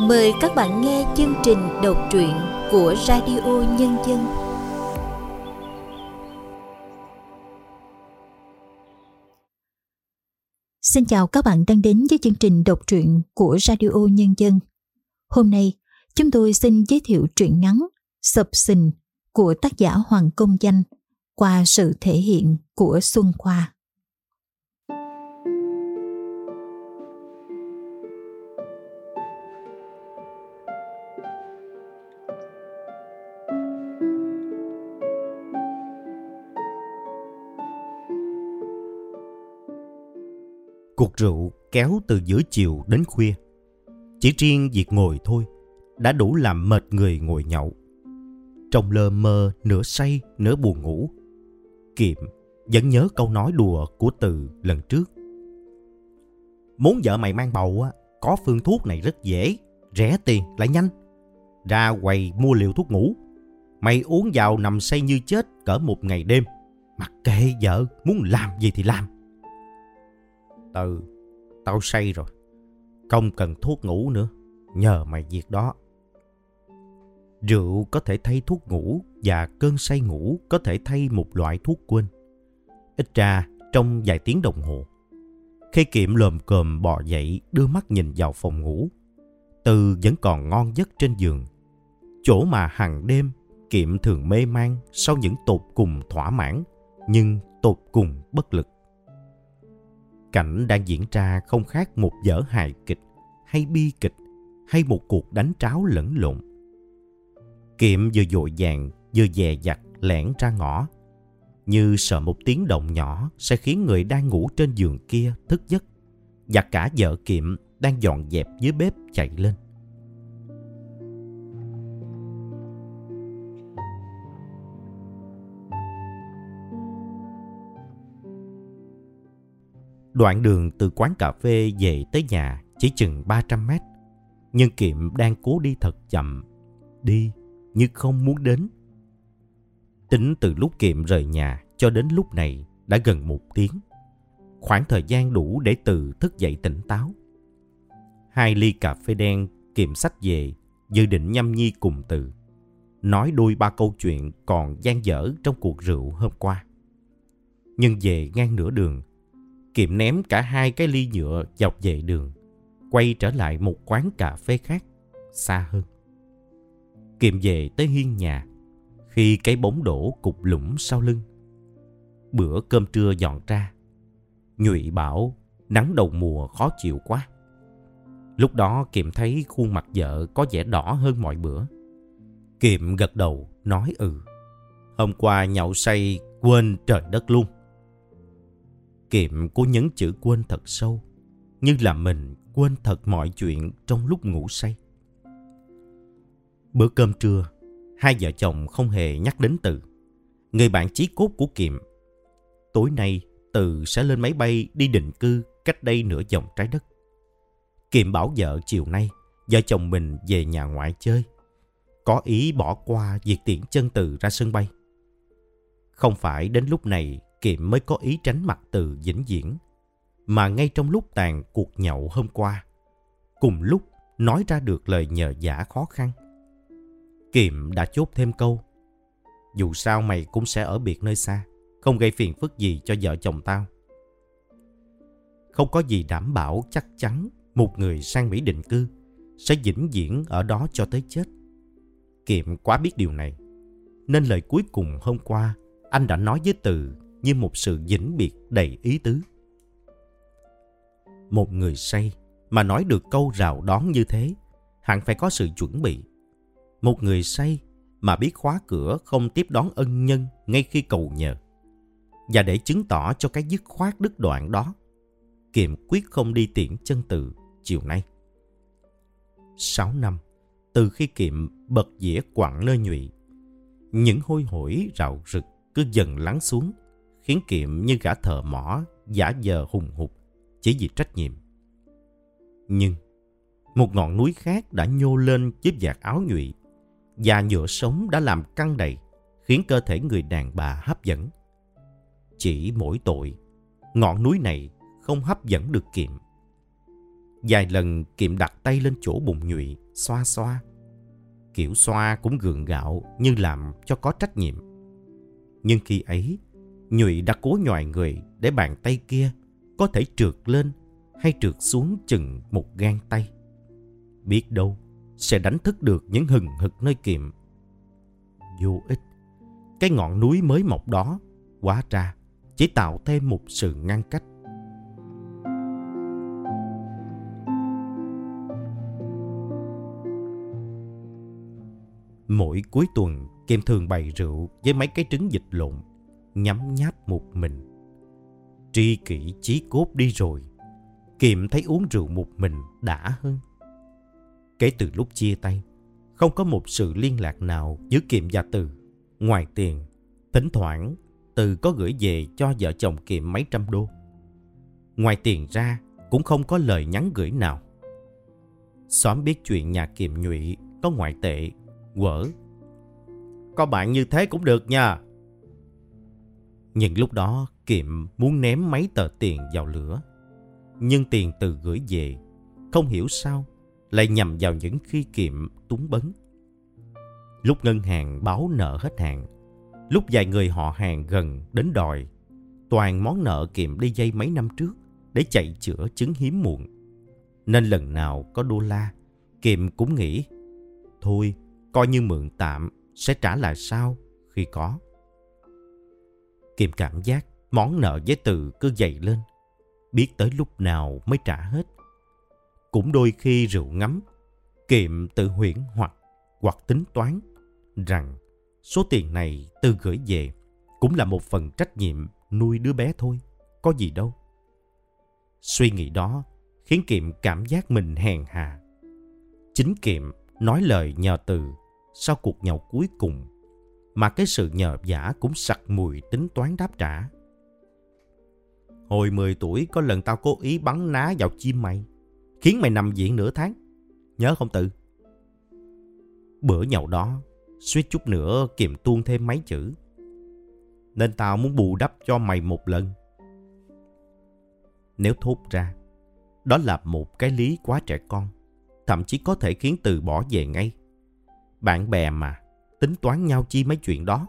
Mời các bạn nghe chương trình đọc truyện của Radio Nhân dân. Xin chào các bạn đang đến với chương trình đọc truyện của Radio Nhân dân. Hôm nay, chúng tôi xin giới thiệu truyện ngắn Sập Sình của tác giả Hoàng Công Danh qua sự thể hiện của Xuân Khoa. Cuộc rượu kéo từ giữa chiều đến khuya. Chỉ riêng việc ngồi thôi đã đủ làm mệt người ngồi nhậu. Trong lơ mơ nửa say nửa buồn ngủ. Kiệm vẫn nhớ câu nói đùa của Từ lần trước. Muốn vợ mày mang bầu á, có phương thuốc này rất dễ, rẻ tiền lại nhanh. Ra quầy mua liều thuốc ngủ. Mày uống vào nằm say như chết cỡ một ngày đêm. Mặc kệ vợ, muốn làm gì thì làm. Từ, tao say rồi. Không cần thuốc ngủ nữa. Nhờ mày việc đó. Rượu có thể thay thuốc ngủ và cơn say ngủ có thể thay một loại thuốc quên. Ít ra trong vài tiếng đồng hồ. Khi Kiệm lồm cồm bò dậy đưa mắt nhìn vào phòng ngủ. Từ vẫn còn ngon giấc trên giường. Chỗ mà hàng đêm Kiệm thường mê man sau những tột cùng thỏa mãn nhưng tột cùng bất lực. Cảnh đang diễn ra không khác một vở hài kịch, hay bi kịch, hay một cuộc đánh tráo lẫn lộn. Kiệm vừa dội vàng vừa dè dặt lẻn ra ngõ, như sợ một tiếng động nhỏ sẽ khiến người đang ngủ trên giường kia thức giấc, và cả vợ Kiệm đang dọn dẹp dưới bếp chạy lên. Đoạn đường từ quán cà phê về tới nhà chỉ chừng 300 mét. Nhưng Kiệm đang cố đi thật chậm. Đi như không muốn đến. Tính từ lúc Kiệm rời nhà cho đến lúc này đã gần một tiếng. Khoảng thời gian đủ để từ thức dậy tỉnh táo. Hai ly cà phê đen Kiệm sách về, dự định nhâm nhi cùng từ. Nói đôi ba câu chuyện còn gian dở trong cuộc rượu hôm qua. Nhưng về ngang nửa đường, Kiệm ném cả hai cái ly nhựa dọc về đường, quay trở lại một quán cà phê khác, xa hơn. Kiệm về tới hiên nhà, khi cái bóng đổ cục lũng sau lưng. Bữa cơm trưa dọn ra, Nhụy bảo nắng đầu mùa khó chịu quá. Lúc đó Kiệm thấy khuôn mặt vợ có vẻ đỏ hơn mọi bữa. Kiệm gật đầu nói ừ. Hôm qua nhậu say quên trời đất luôn. Kiệm cô nhấn chữ quên thật sâu, như là mình quên thật mọi chuyện trong lúc ngủ say. Bữa cơm trưa, hai vợ chồng không hề nhắc đến Từ, người bạn chí cốt của Kiệm. Tối nay, Từ sẽ lên máy bay đi định cư cách đây nửa vòng trái đất. Kiệm bảo vợ chiều nay, vợ chồng mình về nhà ngoại chơi. Có ý bỏ qua việc tiễn chân Từ ra sân bay. Không phải đến lúc này Kiệm mới có ý tránh mặt từ vĩnh viễn. Mà ngay trong lúc tàn cuộc nhậu hôm qua, cùng lúc nói ra được lời nhờ giả khó khăn. Kiệm đã chốt thêm câu. Dù sao mày cũng sẽ ở biệt nơi xa, không gây phiền phức gì cho vợ chồng tao. Không có gì đảm bảo chắc chắn một người sang Mỹ định cư sẽ vĩnh viễn ở đó cho tới chết. Kiệm quá biết điều này, nên lời cuối cùng hôm qua anh đã nói với Từ như một sự vĩnh biệt đầy ý tứ. Một người say mà nói được câu rào đón như thế, hẳn phải có sự chuẩn bị. Một người say mà biết khóa cửa không tiếp đón ân nhân ngay khi cầu nhờ. Và để chứng tỏ cho cái dứt khoát đứt đoạn đó, Kiệm quyết không đi tiễn chân từ chiều nay. Sáu năm, từ khi Kiệm bật dĩa quặng nơi nhụy, những hôi hổi rạo rực cứ dần lắng xuống khiến Kiệm như gã thợ mỏ giả giờ hùng hục chỉ vì trách nhiệm. Nhưng một ngọn núi khác đã nhô lên chiếc vạt áo nhụy và nhựa sống đã làm căng đầy khiến cơ thể người đàn bà hấp dẫn. Chỉ mỗi tội, ngọn núi này không hấp dẫn được Kiệm. Vài lần Kiệm đặt tay lên chỗ bụng nhụy, xoa xoa. Kiểu xoa cũng gượng gạo như làm cho có trách nhiệm. Nhưng khi ấy, nhụy đã cố nhòi người để bàn tay kia có thể trượt lên hay trượt xuống chừng một gang tay. Biết đâu sẽ đánh thức được những hừng hực nơi kiệm. Vô ích, cái ngọn núi mới mọc đó, quá ra chỉ tạo thêm một sự ngăn cách. Mỗi cuối tuần, Kim thường bày rượu với mấy cái trứng vịt lộn, nhắm nháp một mình. Tri kỷ chí cốt đi rồi, Kiệm thấy uống rượu một mình đã hơn. Kể từ lúc chia tay, không có một sự liên lạc nào giữa Kiệm và Từ. Ngoài tiền, thỉnh thoảng Từ có gửi về cho vợ chồng Kiệm mấy trăm đô. Ngoài tiền ra, cũng không có lời nhắn gửi nào. Xóm biết chuyện nhà Kiệm nhụy có ngoại tệ, quở. Có bạn như thế cũng được nha. Nhưng lúc đó Kiệm muốn ném mấy tờ tiền vào lửa. Nhưng tiền từ gửi về, không hiểu sao lại nhằm vào những khi kiệm túng bấn. Lúc ngân hàng báo nợ hết hạn, lúc vài người họ hàng gần đến đòi, toàn món nợ kiệm đi dây mấy năm trước để chạy chữa chứng hiếm muộn. Nên lần nào có đô la, kiệm cũng nghĩ, thôi coi như mượn tạm sẽ trả lại sau khi có. Kiệm cảm giác món nợ với từ cứ dày lên, biết tới lúc nào mới trả hết cũng đôi khi rượu ngắm, kiệm tự huyễn hoặc hoặc tính toán rằng số tiền này từ gửi về cũng là một phần trách nhiệm nuôi đứa bé thôi, có gì đâu. Suy nghĩ đó khiến Kiệm cảm giác mình hèn hà. Chính Kiệm nói lời nhờ từ sau cuộc nhậu cuối cùng mà cái sự nhờ giả cũng sặc mùi tính toán đáp trả. Hồi 10 tuổi có lần tao cố ý bắn ná vào chim mày khiến mày nằm viện nửa tháng. Nhớ không tự? Bữa nhậu đó, suýt chút nữa kiềm tuôn thêm mấy chữ. Nên tao muốn bù đắp cho mày một lần. Nếu thốt ra, đó là một cái lý quá trẻ con, thậm chí có thể khiến từ bỏ về ngay. Bạn bè mà, tính toán nhau chi mấy chuyện đó.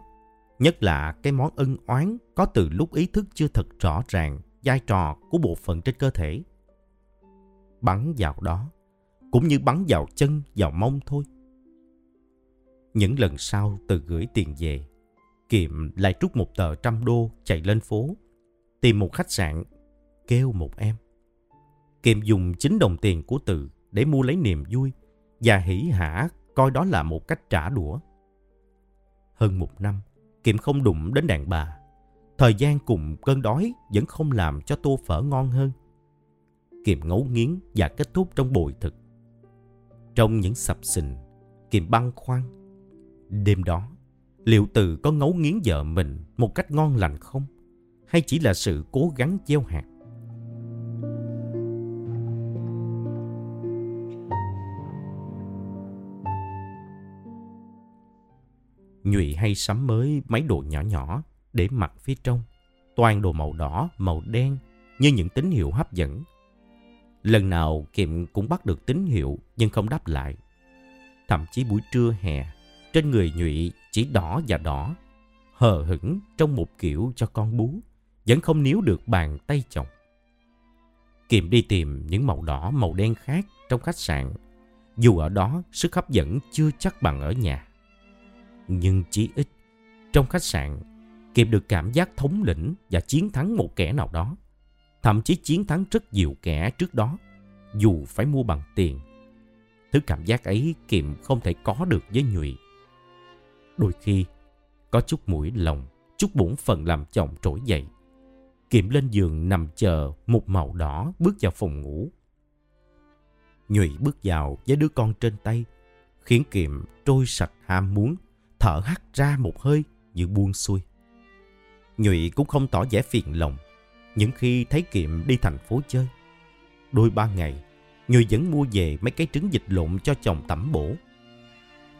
Nhất là cái món ân oán có từ lúc ý thức chưa thật rõ ràng vai trò của bộ phận trên cơ thể bắn vào đó, cũng như bắn vào chân, vào mông thôi. Những lần sau từ gửi tiền về, Kiệm lại rút một tờ trăm đô chạy lên phố, tìm một khách sạn, kêu một em. Kiệm dùng chính đồng tiền của Từ để mua lấy niềm vui và hỉ hả coi đó là một cách trả đũa. Hơn một năm, Kiệm không đụng đến đàn bà. Thời gian cùng cơn đói vẫn không làm cho tô phở ngon hơn Kiệm ngấu nghiến và kết thúc trong bồi thực. Trong những sập sình, kiệm băn khoăn. Đêm đó, liệu từ có ngấu nghiến vợ mình một cách ngon lành không? Hay chỉ là sự cố gắng gieo hạt? Nhụy hay sắm mới mấy đồ nhỏ nhỏ để mặc phía trong. Toàn đồ màu đỏ, màu đen như những tín hiệu hấp dẫn Lần nào Kiệm cũng bắt được tín hiệu nhưng không đáp lại. Thậm chí buổi trưa hè, trên người nhụy chỉ đỏ và đỏ, hờ hững trong một kiểu cho con bú, vẫn không níu được bàn tay chồng. Kiệm đi tìm những màu đỏ màu đen khác trong khách sạn, dù ở đó sức hấp dẫn chưa chắc bằng ở nhà. Nhưng chí ít, trong khách sạn, Kiệm được cảm giác thống lĩnh và chiến thắng một kẻ nào đó thậm chí chiến thắng rất nhiều kẻ trước đó, dù phải mua bằng tiền. Thứ cảm giác ấy Kiệm không thể có được với Nhụy. Đôi khi, có chút mũi lòng, chút bổn phận làm chồng trỗi dậy. Kiệm lên giường nằm chờ một màu đỏ bước vào phòng ngủ. Nhụy bước vào với đứa con trên tay, khiến Kiệm trôi sạch ham muốn, thở hắt ra một hơi như buông xuôi. Nhụy cũng không tỏ vẻ phiền lòng, những khi thấy Kiệm đi thành phố chơi. Đôi ba ngày, Nhụy vẫn mua về mấy cái trứng vịt lộn cho chồng tẩm bổ.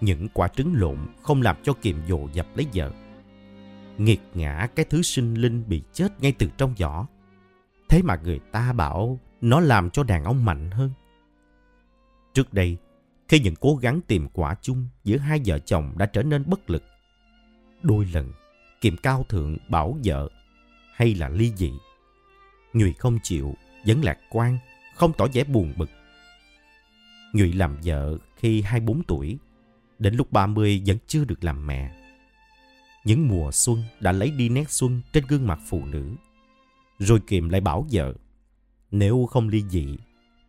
Những quả trứng lộn không làm cho Kiệm dồ dập lấy vợ. Nghiệt ngã cái thứ sinh linh bị chết ngay từ trong vỏ. Thế mà người ta bảo nó làm cho đàn ông mạnh hơn. Trước đây, khi những cố gắng tìm quả chung giữa hai vợ chồng đã trở nên bất lực, đôi lần Kiệm cao thượng bảo vợ hay là ly dị. Nhụy không chịu, vẫn lạc quan, không tỏ vẻ buồn bực. Nhụy làm vợ khi 24 tuổi, đến lúc 30 vẫn chưa được làm mẹ. Những mùa xuân đã lấy đi nét xuân trên gương mặt phụ nữ. Rồi Kiệm lại bảo vợ, nếu không ly dị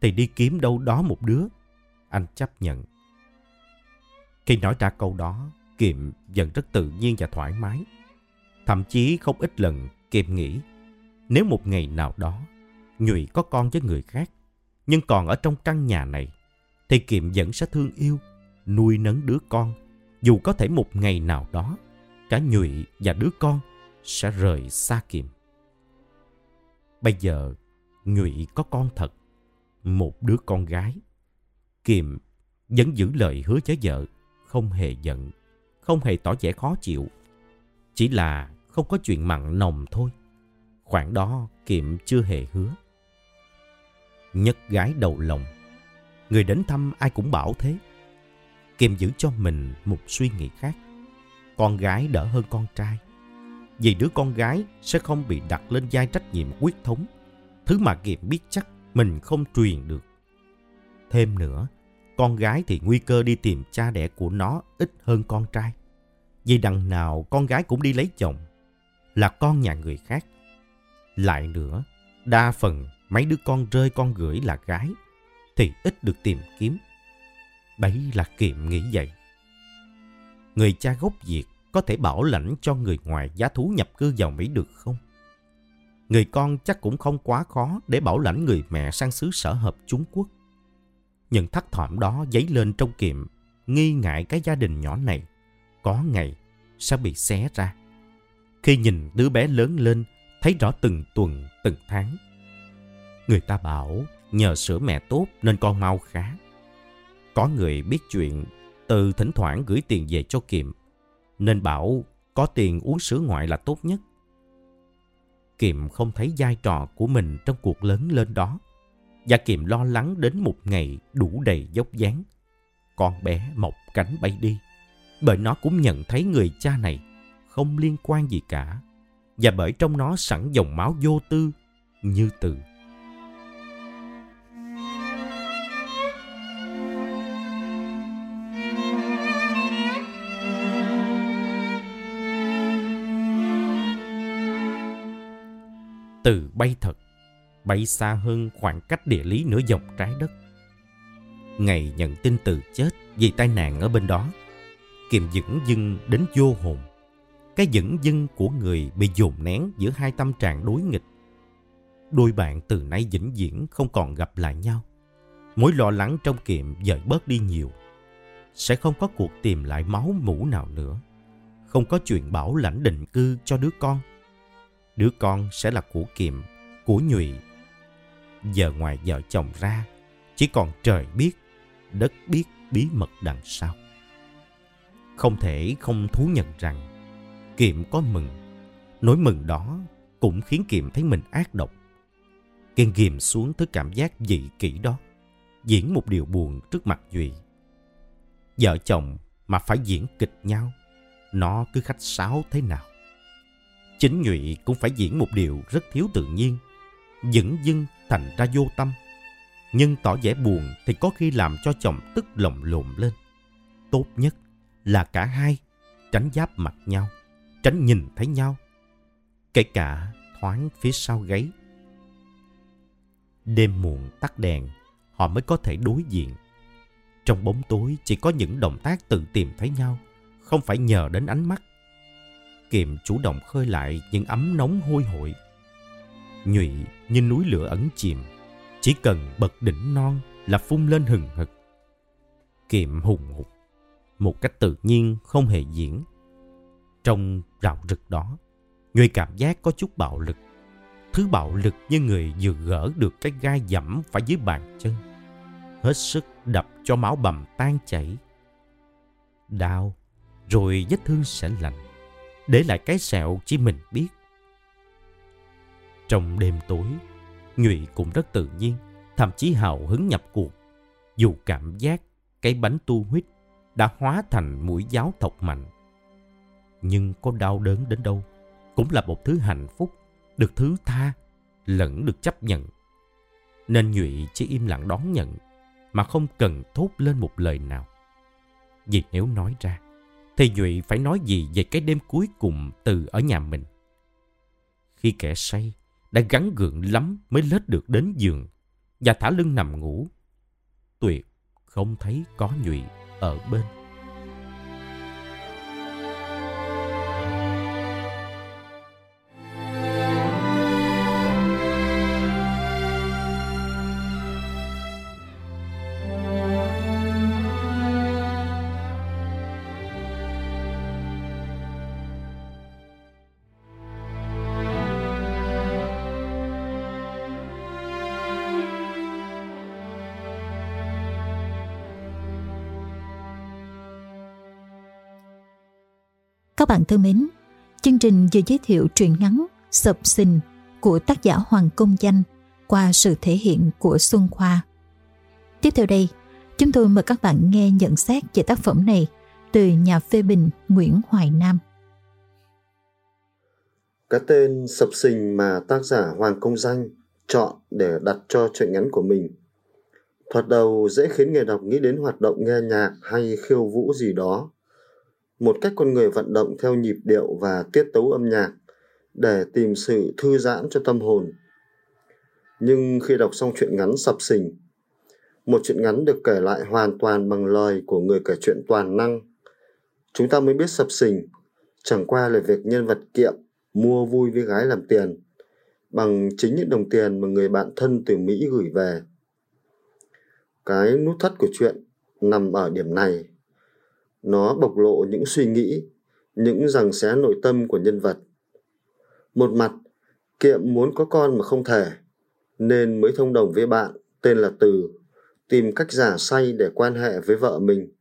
thì đi kiếm đâu đó một đứa. Anh chấp nhận. Khi nói ra câu đó, Kiệm vẫn rất tự nhiên và thoải mái. Thậm chí không ít lần Kiệm nghĩ nếu một ngày nào đó Nhụy có con với người khác nhưng còn ở trong căn nhà này thì Kiệm vẫn sẽ thương yêu, nuôi nấng đứa con dù có thể một ngày nào đó cả Nhụy và đứa con sẽ rời xa Kiệm. Bây giờ Nhụy có con thật, một đứa con gái. Kiệm vẫn giữ lời hứa với vợ, không hề giận, không hề tỏ vẻ khó chịu. Chỉ là không có chuyện mặn nồng thôi. Khoảng đó Kiệm chưa hề hứa. Nhất gái đầu lòng. Người đến thăm ai cũng bảo thế. Kiệm giữ cho mình một suy nghĩ khác. Con gái đỡ hơn con trai. Vì đứa con gái sẽ không bị đặt lên vai trách nhiệm quyết thống. Thứ mà Kiệm biết chắc mình không truyền được. Thêm nữa, con gái thì nguy cơ đi tìm cha đẻ của nó ít hơn con trai. Vì đằng nào con gái cũng đi lấy chồng là con nhà người khác. Lại nữa, đa phần mấy đứa con rơi con gửi là gái thì ít được tìm kiếm. Bấy là kiệm nghĩ vậy. Người cha gốc Việt có thể bảo lãnh cho người ngoài giá thú nhập cư vào Mỹ được không? Người con chắc cũng không quá khó để bảo lãnh người mẹ sang xứ sở hợp Trung Quốc. Những thắc thỏm đó dấy lên trong kiệm, nghi ngại cái gia đình nhỏ này có ngày sẽ bị xé ra. Khi nhìn đứa bé lớn lên, thấy rõ từng tuần, từng tháng. Người ta bảo nhờ sữa mẹ tốt nên con mau khá. Có người biết chuyện, từ thỉnh thoảng gửi tiền về cho Kiệm, nên bảo có tiền uống sữa ngoại là tốt nhất. Kiệm không thấy vai trò của mình trong cuộc lớn lên đó. Và Kiệm lo lắng đến một ngày đủ đầy dốc dáng. Con bé mọc cánh bay đi. Bởi nó cũng nhận thấy người cha này không liên quan gì cả và bởi trong nó sẵn dòng máu vô tư như từ từ bay thật bay xa hơn khoảng cách địa lý nửa vòng trái đất ngày nhận tin từ chết vì tai nạn ở bên đó kiềm dững dưng đến vô hồn cái dững dưng của người bị dồn nén giữa hai tâm trạng đối nghịch. Đôi bạn từ nay vĩnh viễn không còn gặp lại nhau. Mối lo lắng trong kiệm dời bớt đi nhiều. Sẽ không có cuộc tìm lại máu mũ nào nữa. Không có chuyện bảo lãnh định cư cho đứa con. Đứa con sẽ là của kiệm, của nhụy. Giờ ngoài vợ chồng ra, chỉ còn trời biết, đất biết bí mật đằng sau. Không thể không thú nhận rằng Kiệm có mừng. Nỗi mừng đó cũng khiến Kiệm thấy mình ác độc. Kiên ghìm xuống thứ cảm giác dị kỷ đó. Diễn một điều buồn trước mặt Duy. Vợ chồng mà phải diễn kịch nhau. Nó cứ khách sáo thế nào. Chính Nhụy cũng phải diễn một điều rất thiếu tự nhiên. Dững dưng thành ra vô tâm. Nhưng tỏ vẻ buồn thì có khi làm cho chồng tức lồng lộn lên. Tốt nhất là cả hai tránh giáp mặt nhau tránh nhìn thấy nhau, kể cả thoáng phía sau gáy. Đêm muộn tắt đèn, họ mới có thể đối diện. Trong bóng tối chỉ có những động tác tự tìm thấy nhau, không phải nhờ đến ánh mắt. Kiệm chủ động khơi lại những ấm nóng hôi hổi. Nhụy như núi lửa ẩn chìm, chỉ cần bật đỉnh non là phun lên hừng hực. Kiệm hùng hục, một cách tự nhiên không hề diễn, trong rạo rực đó, người cảm giác có chút bạo lực. Thứ bạo lực như người vừa gỡ được cái gai dẫm phải dưới bàn chân. Hết sức đập cho máu bầm tan chảy. Đau, rồi vết thương sẽ lành. Để lại cái sẹo chỉ mình biết. Trong đêm tối, Nhụy cũng rất tự nhiên, thậm chí hào hứng nhập cuộc. Dù cảm giác cái bánh tu huyết đã hóa thành mũi giáo thọc mạnh. Nhưng có đau đớn đến đâu cũng là một thứ hạnh phúc, được thứ tha, lẫn được chấp nhận. Nên Nhụy chỉ im lặng đón nhận, mà không cần thốt lên một lời nào. Vì nếu nói ra, thì Nhụy phải nói gì về cái đêm cuối cùng từ ở nhà mình. Khi kẻ say đã gắn gượng lắm mới lết được đến giường và thả lưng nằm ngủ, Tuyệt không thấy có Nhụy ở bên. Các bạn thân mến, chương trình vừa giới thiệu truyện ngắn Sập Sình của tác giả Hoàng Công Danh qua sự thể hiện của Xuân Khoa. Tiếp theo đây, chúng tôi mời các bạn nghe nhận xét về tác phẩm này từ nhà phê bình Nguyễn Hoài Nam. Cái tên Sập Sình mà tác giả Hoàng Công Danh chọn để đặt cho truyện ngắn của mình. Thoạt đầu dễ khiến người đọc nghĩ đến hoạt động nghe nhạc hay khiêu vũ gì đó một cách con người vận động theo nhịp điệu và tiết tấu âm nhạc để tìm sự thư giãn cho tâm hồn. Nhưng khi đọc xong chuyện ngắn sập sình, một chuyện ngắn được kể lại hoàn toàn bằng lời của người kể chuyện toàn năng, chúng ta mới biết sập sình chẳng qua là việc nhân vật kiệm mua vui với gái làm tiền bằng chính những đồng tiền mà người bạn thân từ Mỹ gửi về. Cái nút thắt của chuyện nằm ở điểm này nó bộc lộ những suy nghĩ, những rằng xé nội tâm của nhân vật. Một mặt, Kiệm muốn có con mà không thể, nên mới thông đồng với bạn tên là Từ, tìm cách giả say để quan hệ với vợ mình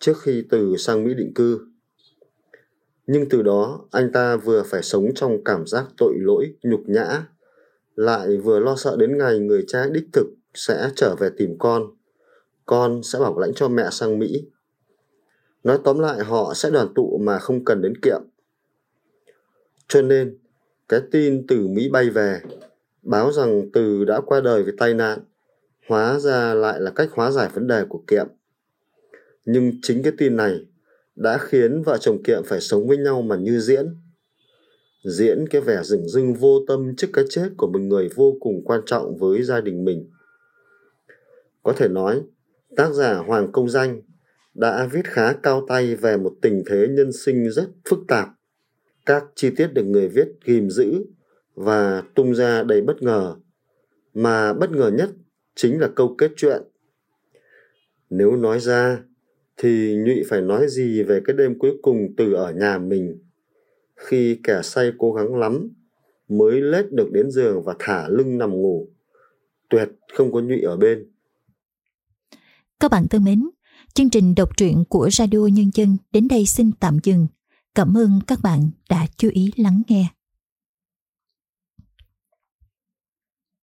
trước khi Từ sang Mỹ định cư. Nhưng từ đó, anh ta vừa phải sống trong cảm giác tội lỗi, nhục nhã, lại vừa lo sợ đến ngày người cha đích thực sẽ trở về tìm con. Con sẽ bảo lãnh cho mẹ sang Mỹ Nói tóm lại họ sẽ đoàn tụ mà không cần đến kiệm. Cho nên, cái tin từ Mỹ bay về, báo rằng từ đã qua đời vì tai nạn, hóa ra lại là cách hóa giải vấn đề của kiệm. Nhưng chính cái tin này đã khiến vợ chồng kiệm phải sống với nhau mà như diễn. Diễn cái vẻ rừng rưng vô tâm trước cái chết của một người vô cùng quan trọng với gia đình mình. Có thể nói, tác giả Hoàng Công Danh đã viết khá cao tay về một tình thế nhân sinh rất phức tạp. Các chi tiết được người viết ghim giữ và tung ra đầy bất ngờ, mà bất ngờ nhất chính là câu kết chuyện. Nếu nói ra, thì Nhụy phải nói gì về cái đêm cuối cùng từ ở nhà mình, khi kẻ say cố gắng lắm mới lết được đến giường và thả lưng nằm ngủ. Tuyệt không có Nhụy ở bên. Các bạn thân mến, Chương trình đọc truyện của Radio Nhân dân đến đây xin tạm dừng. Cảm ơn các bạn đã chú ý lắng nghe.